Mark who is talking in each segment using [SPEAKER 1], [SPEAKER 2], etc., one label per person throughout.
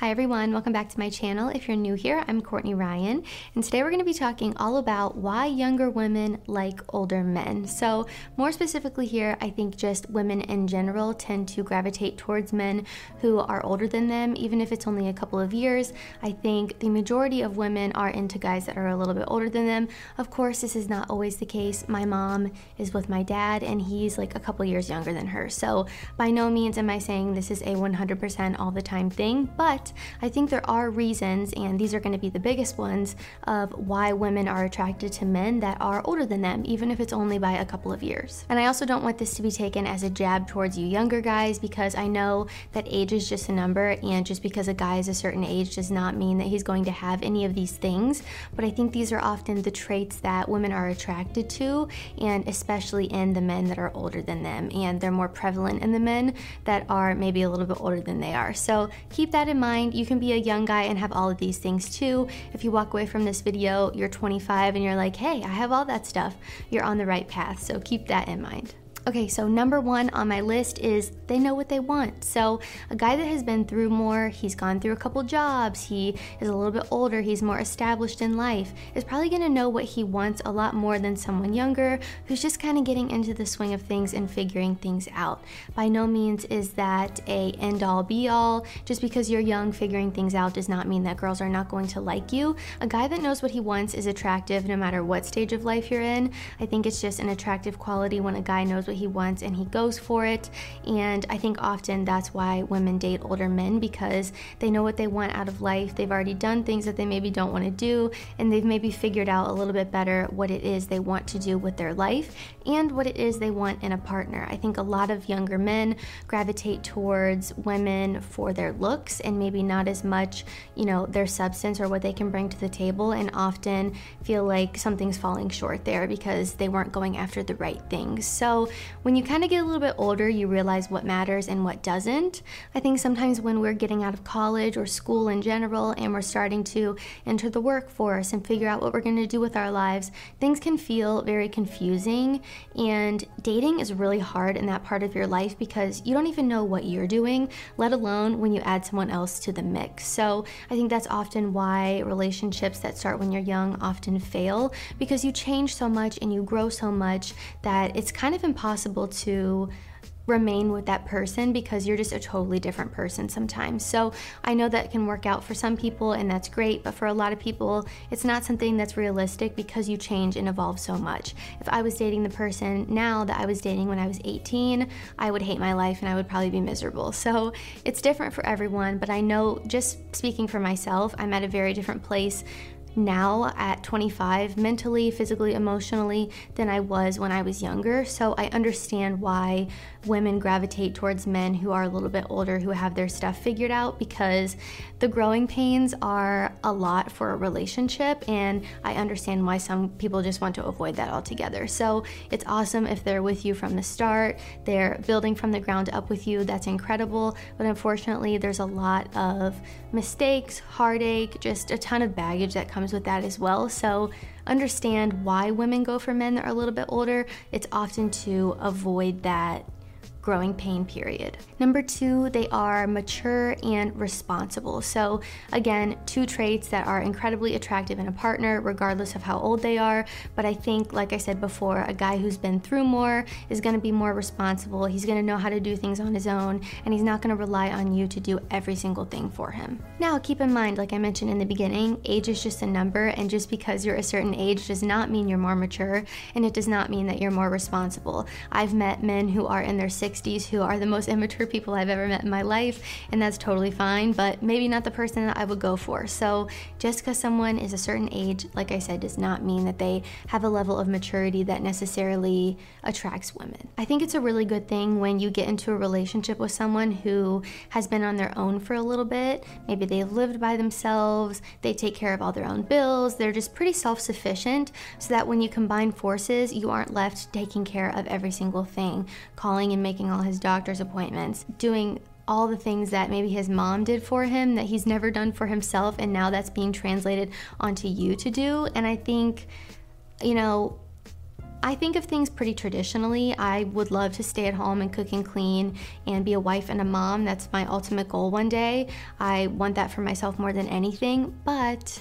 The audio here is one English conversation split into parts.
[SPEAKER 1] Hi everyone, welcome back to my channel. If you're new here, I'm Courtney Ryan, and today we're going to be talking all about why younger women like older men. So, more specifically here, I think just women in general tend to gravitate towards men who are older than them, even if it's only a couple of years. I think the majority of women are into guys that are a little bit older than them. Of course, this is not always the case. My mom is with my dad, and he's like a couple years younger than her. So, by no means am I saying this is a 100% all the time thing, but I think there are reasons, and these are going to be the biggest ones, of why women are attracted to men that are older than them, even if it's only by a couple of years. And I also don't want this to be taken as a jab towards you younger guys because I know that age is just a number, and just because a guy is a certain age does not mean that he's going to have any of these things. But I think these are often the traits that women are attracted to, and especially in the men that are older than them, and they're more prevalent in the men that are maybe a little bit older than they are. So keep that in mind mind, you can be a young guy and have all of these things too. If you walk away from this video, you're 25 and you're like, hey, I have all that stuff, you're on the right path. So keep that in mind. Okay, so number one on my list is they know what they want. So, a guy that has been through more, he's gone through a couple jobs, he is a little bit older, he's more established in life, is probably gonna know what he wants a lot more than someone younger who's just kind of getting into the swing of things and figuring things out. By no means is that a end all be all. Just because you're young, figuring things out does not mean that girls are not going to like you. A guy that knows what he wants is attractive no matter what stage of life you're in. I think it's just an attractive quality when a guy knows what he wants and he goes for it. And I think often that's why women date older men because they know what they want out of life. They've already done things that they maybe don't want to do, and they've maybe figured out a little bit better what it is they want to do with their life and what it is they want in a partner. I think a lot of younger men gravitate towards women for their looks and maybe not as much, you know, their substance or what they can bring to the table, and often feel like something's falling short there because they weren't going after the right things. So when you kind of get a little bit older, you realize what matters and what doesn't. I think sometimes when we're getting out of college or school in general and we're starting to enter the workforce and figure out what we're going to do with our lives, things can feel very confusing. And dating is really hard in that part of your life because you don't even know what you're doing, let alone when you add someone else to the mix. So I think that's often why relationships that start when you're young often fail because you change so much and you grow so much that it's kind of impossible impossible to remain with that person because you're just a totally different person sometimes. So I know that can work out for some people and that's great, but for a lot of people, it's not something that's realistic because you change and evolve so much. If I was dating the person now that I was dating when I was 18, I would hate my life and I would probably be miserable. So it's different for everyone, but I know just speaking for myself, I'm at a very different place now at 25, mentally, physically, emotionally, than I was when I was younger. So I understand why women gravitate towards men who are a little bit older, who have their stuff figured out, because the growing pains are a lot for a relationship. And I understand why some people just want to avoid that altogether. So it's awesome if they're with you from the start, they're building from the ground up with you. That's incredible. But unfortunately, there's a lot of mistakes, heartache, just a ton of baggage that comes with that as well. So understand why women go for men that are a little bit older. It's often to avoid that growing pain period. Number two, they are mature and responsible. So, again, two traits that are incredibly attractive in a partner, regardless of how old they are. But I think, like I said before, a guy who's been through more is going to be more responsible. He's going to know how to do things on his own, and he's not going to rely on you to do every single thing for him. Now, keep in mind, like I mentioned in the beginning, age is just a number, and just because you're a certain age does not mean you're more mature, and it does not mean that you're more responsible. I've met men who are in their 60s 60s who are the most immature people I've ever met in my life, and that's totally fine, but maybe not the person that I would go for. So, just because someone is a certain age, like I said, does not mean that they have a level of maturity that necessarily attracts women. I think it's a really good thing when you get into a relationship with someone who has been on their own for a little bit. Maybe they've lived by themselves, they take care of all their own bills, they're just pretty self sufficient, so that when you combine forces, you aren't left taking care of every single thing, calling and making all his doctor's appointments, doing all the things that maybe his mom did for him that he's never done for himself, and now that's being translated onto you to do. And I think, you know, I think of things pretty traditionally. I would love to stay at home and cook and clean and be a wife and a mom. That's my ultimate goal one day. I want that for myself more than anything. But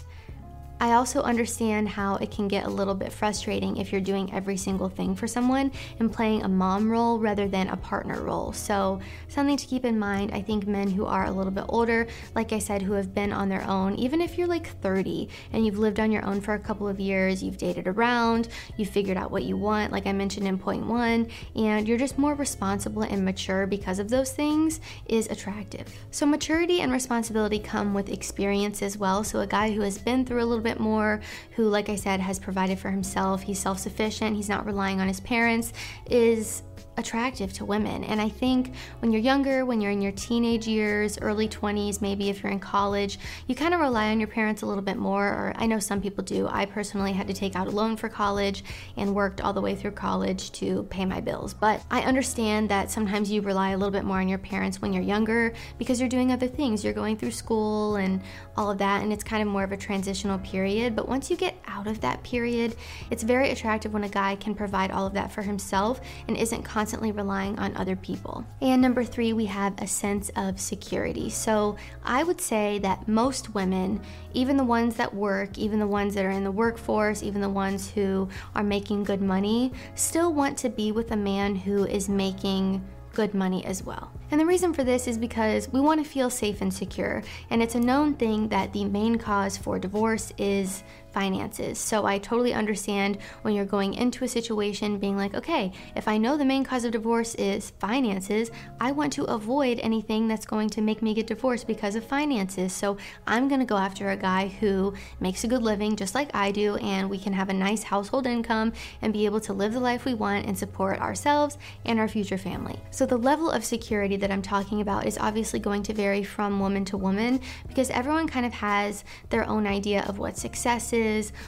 [SPEAKER 1] I also understand how it can get a little bit frustrating if you're doing every single thing for someone and playing a mom role rather than a partner role. So, something to keep in mind I think men who are a little bit older, like I said, who have been on their own, even if you're like 30 and you've lived on your own for a couple of years, you've dated around, you've figured out what you want, like I mentioned in point one, and you're just more responsible and mature because of those things, is attractive. So, maturity and responsibility come with experience as well. So, a guy who has been through a little bit more, who, like I said, has provided for himself, he's self sufficient, he's not relying on his parents, is attractive to women. And I think when you're younger, when you're in your teenage years, early 20s, maybe if you're in college, you kind of rely on your parents a little bit more. Or I know some people do. I personally had to take out a loan for college and worked all the way through college to pay my bills. But I understand that sometimes you rely a little bit more on your parents when you're younger because you're doing other things. You're going through school and all of that, and it's kind of more of a transitional period. But once you get out of that period, it's very attractive when a guy can provide all of that for himself and isn't constantly constantly relying on other people. And number three, we have a sense of security. So I would say that most women, even the ones that work, even the ones that are in the workforce, even the ones who are making good money, still want to be with a man who is making good money as well. And the reason for this is because we want to feel safe and secure. And it's a known thing that the main cause for divorce is finances. So I totally understand when you're going into a situation being like, okay, if I know the main cause of divorce is finances, I want to avoid anything that's going to make me get divorced because of finances. So I'm going to go after a guy who makes a good living just like I do, and we can have a nice household income and be able to live the life we want and support ourselves and our future family. So the level of security that I'm talking about is obviously going to vary from woman to woman because everyone kind of has their own idea of what success is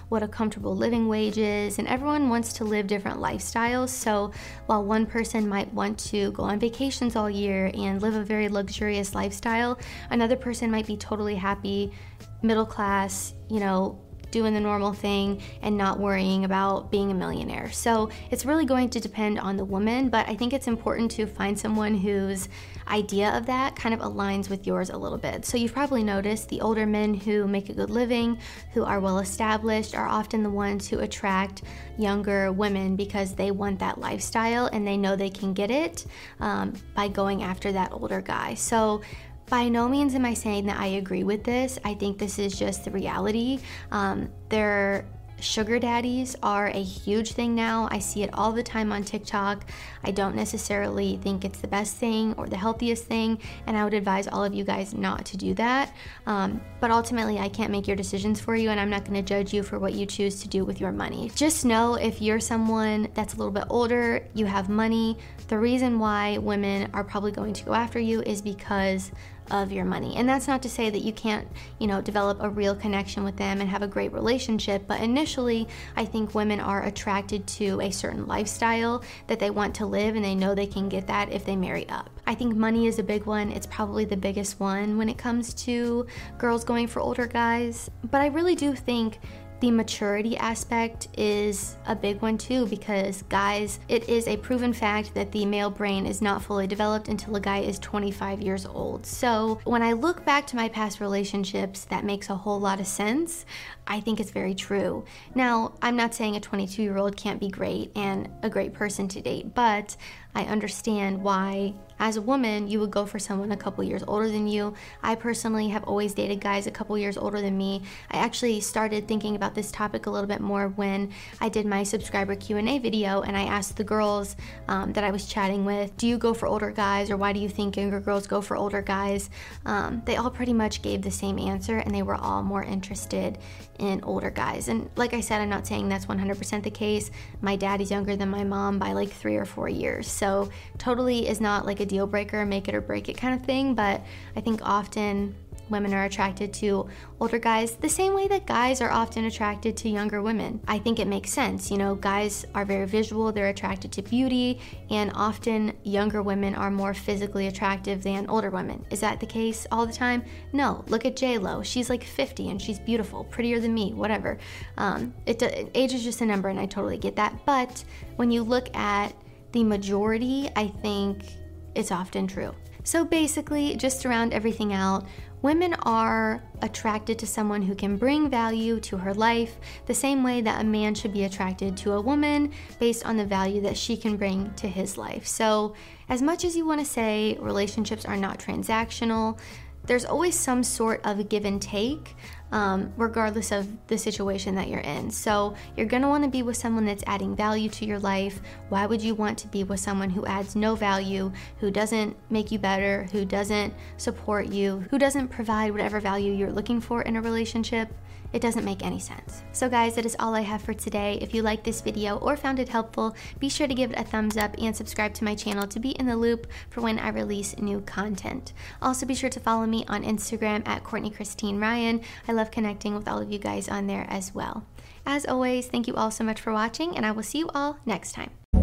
[SPEAKER 1] what a comfortable living wage is, and everyone wants to live different lifestyles. So while one person might want to go on vacations all year and live a very luxurious lifestyle, another person might be totally happy, middle class, you know, doing the normal thing and not worrying about being a millionaire. So it's really going to depend on the woman, but I think it's important to find someone whose idea of that kind of aligns with yours a little bit. So you've probably noticed the older men who make a good living, who are well established, are often the ones who attract younger women because they want that lifestyle and they know they can get it um, by going after that older guy. So by no means am I saying that I agree with this. I think this is just the reality. Um, sugar daddies are a huge thing now. I see it all the time on TikTok. I don't necessarily think it's the best thing or the healthiest thing, and I would advise all of you guys not to do that. Um, but ultimately, I can't make your decisions for you, and I'm not to judge you for what you choose to do with your money. Just know if you're someone that's a little bit older, you have money, the reason why women are probably going to go after you is because of your money. And that's not to say that you can't, you know, develop a real connection with them and have a great relationship, but initially, I think women are attracted to a certain lifestyle that they want to live and they know they can get that if they marry up. I think money is a big one. It's probably the biggest one when it comes to girls going for older guys, but I really do think the maturity aspect is a big one too because, guys, it is a proven fact that the male brain is not fully developed until a guy is 25 years old. So, when I look back to my past relationships, that makes a whole lot of sense. I think it's very true. Now, I'm not saying a 22 year old can't be great and a great person to date, but I understand why as a woman, you would go for someone a couple years older than you. I personally have always dated guys a couple years older than me. I actually started thinking about this topic a little bit more when I did my subscriber Q&A video and I asked the girls um, that I was chatting with, do you go for older guys or why do you think younger girls go for older guys? Um, they all pretty much gave the same answer and they were all more interested in older guys. And like I said, I'm not saying that's 100% the case. My dad is younger than my mom by like three or four years. So totally is not like a deal breaker, make it or break it kind of thing. But I think often women are attracted to older guys the same way that guys are often attracted to younger women. I think it makes sense. You know, guys are very visual, they're attracted to beauty, and often younger women are more physically attractive than older women. Is that the case all the time? No. Look at J Lo. She's like 50 and she's beautiful, prettier than me, whatever. Um, it, age is just a number, and I totally get that. But when you look at the majority, I think it's often true. So basically, just to round everything out, women are attracted to someone who can bring value to her life the same way that a man should be attracted to a woman based on the value that she can bring to his life. So, as much as you want to say relationships are not transactional, there's always some sort of give and take um, regardless of the situation that you're in. So, you're want to be with someone that's adding value to your life. Why would you want to be with someone who adds no value, who doesn't make you better, who doesn't support you, who doesn't provide whatever value you're looking for in a relationship? It doesn't make any sense. So guys, that is all I have for today. If you liked this video or found it helpful, be sure to give it a thumbs up and subscribe to my channel to be in the loop for when I release new content. Also be sure to follow me on Instagram at Courtney Cristine Ryan. I love connecting with all of you guys on there as well. As always, thank you all so much for watching and I will see you all next time.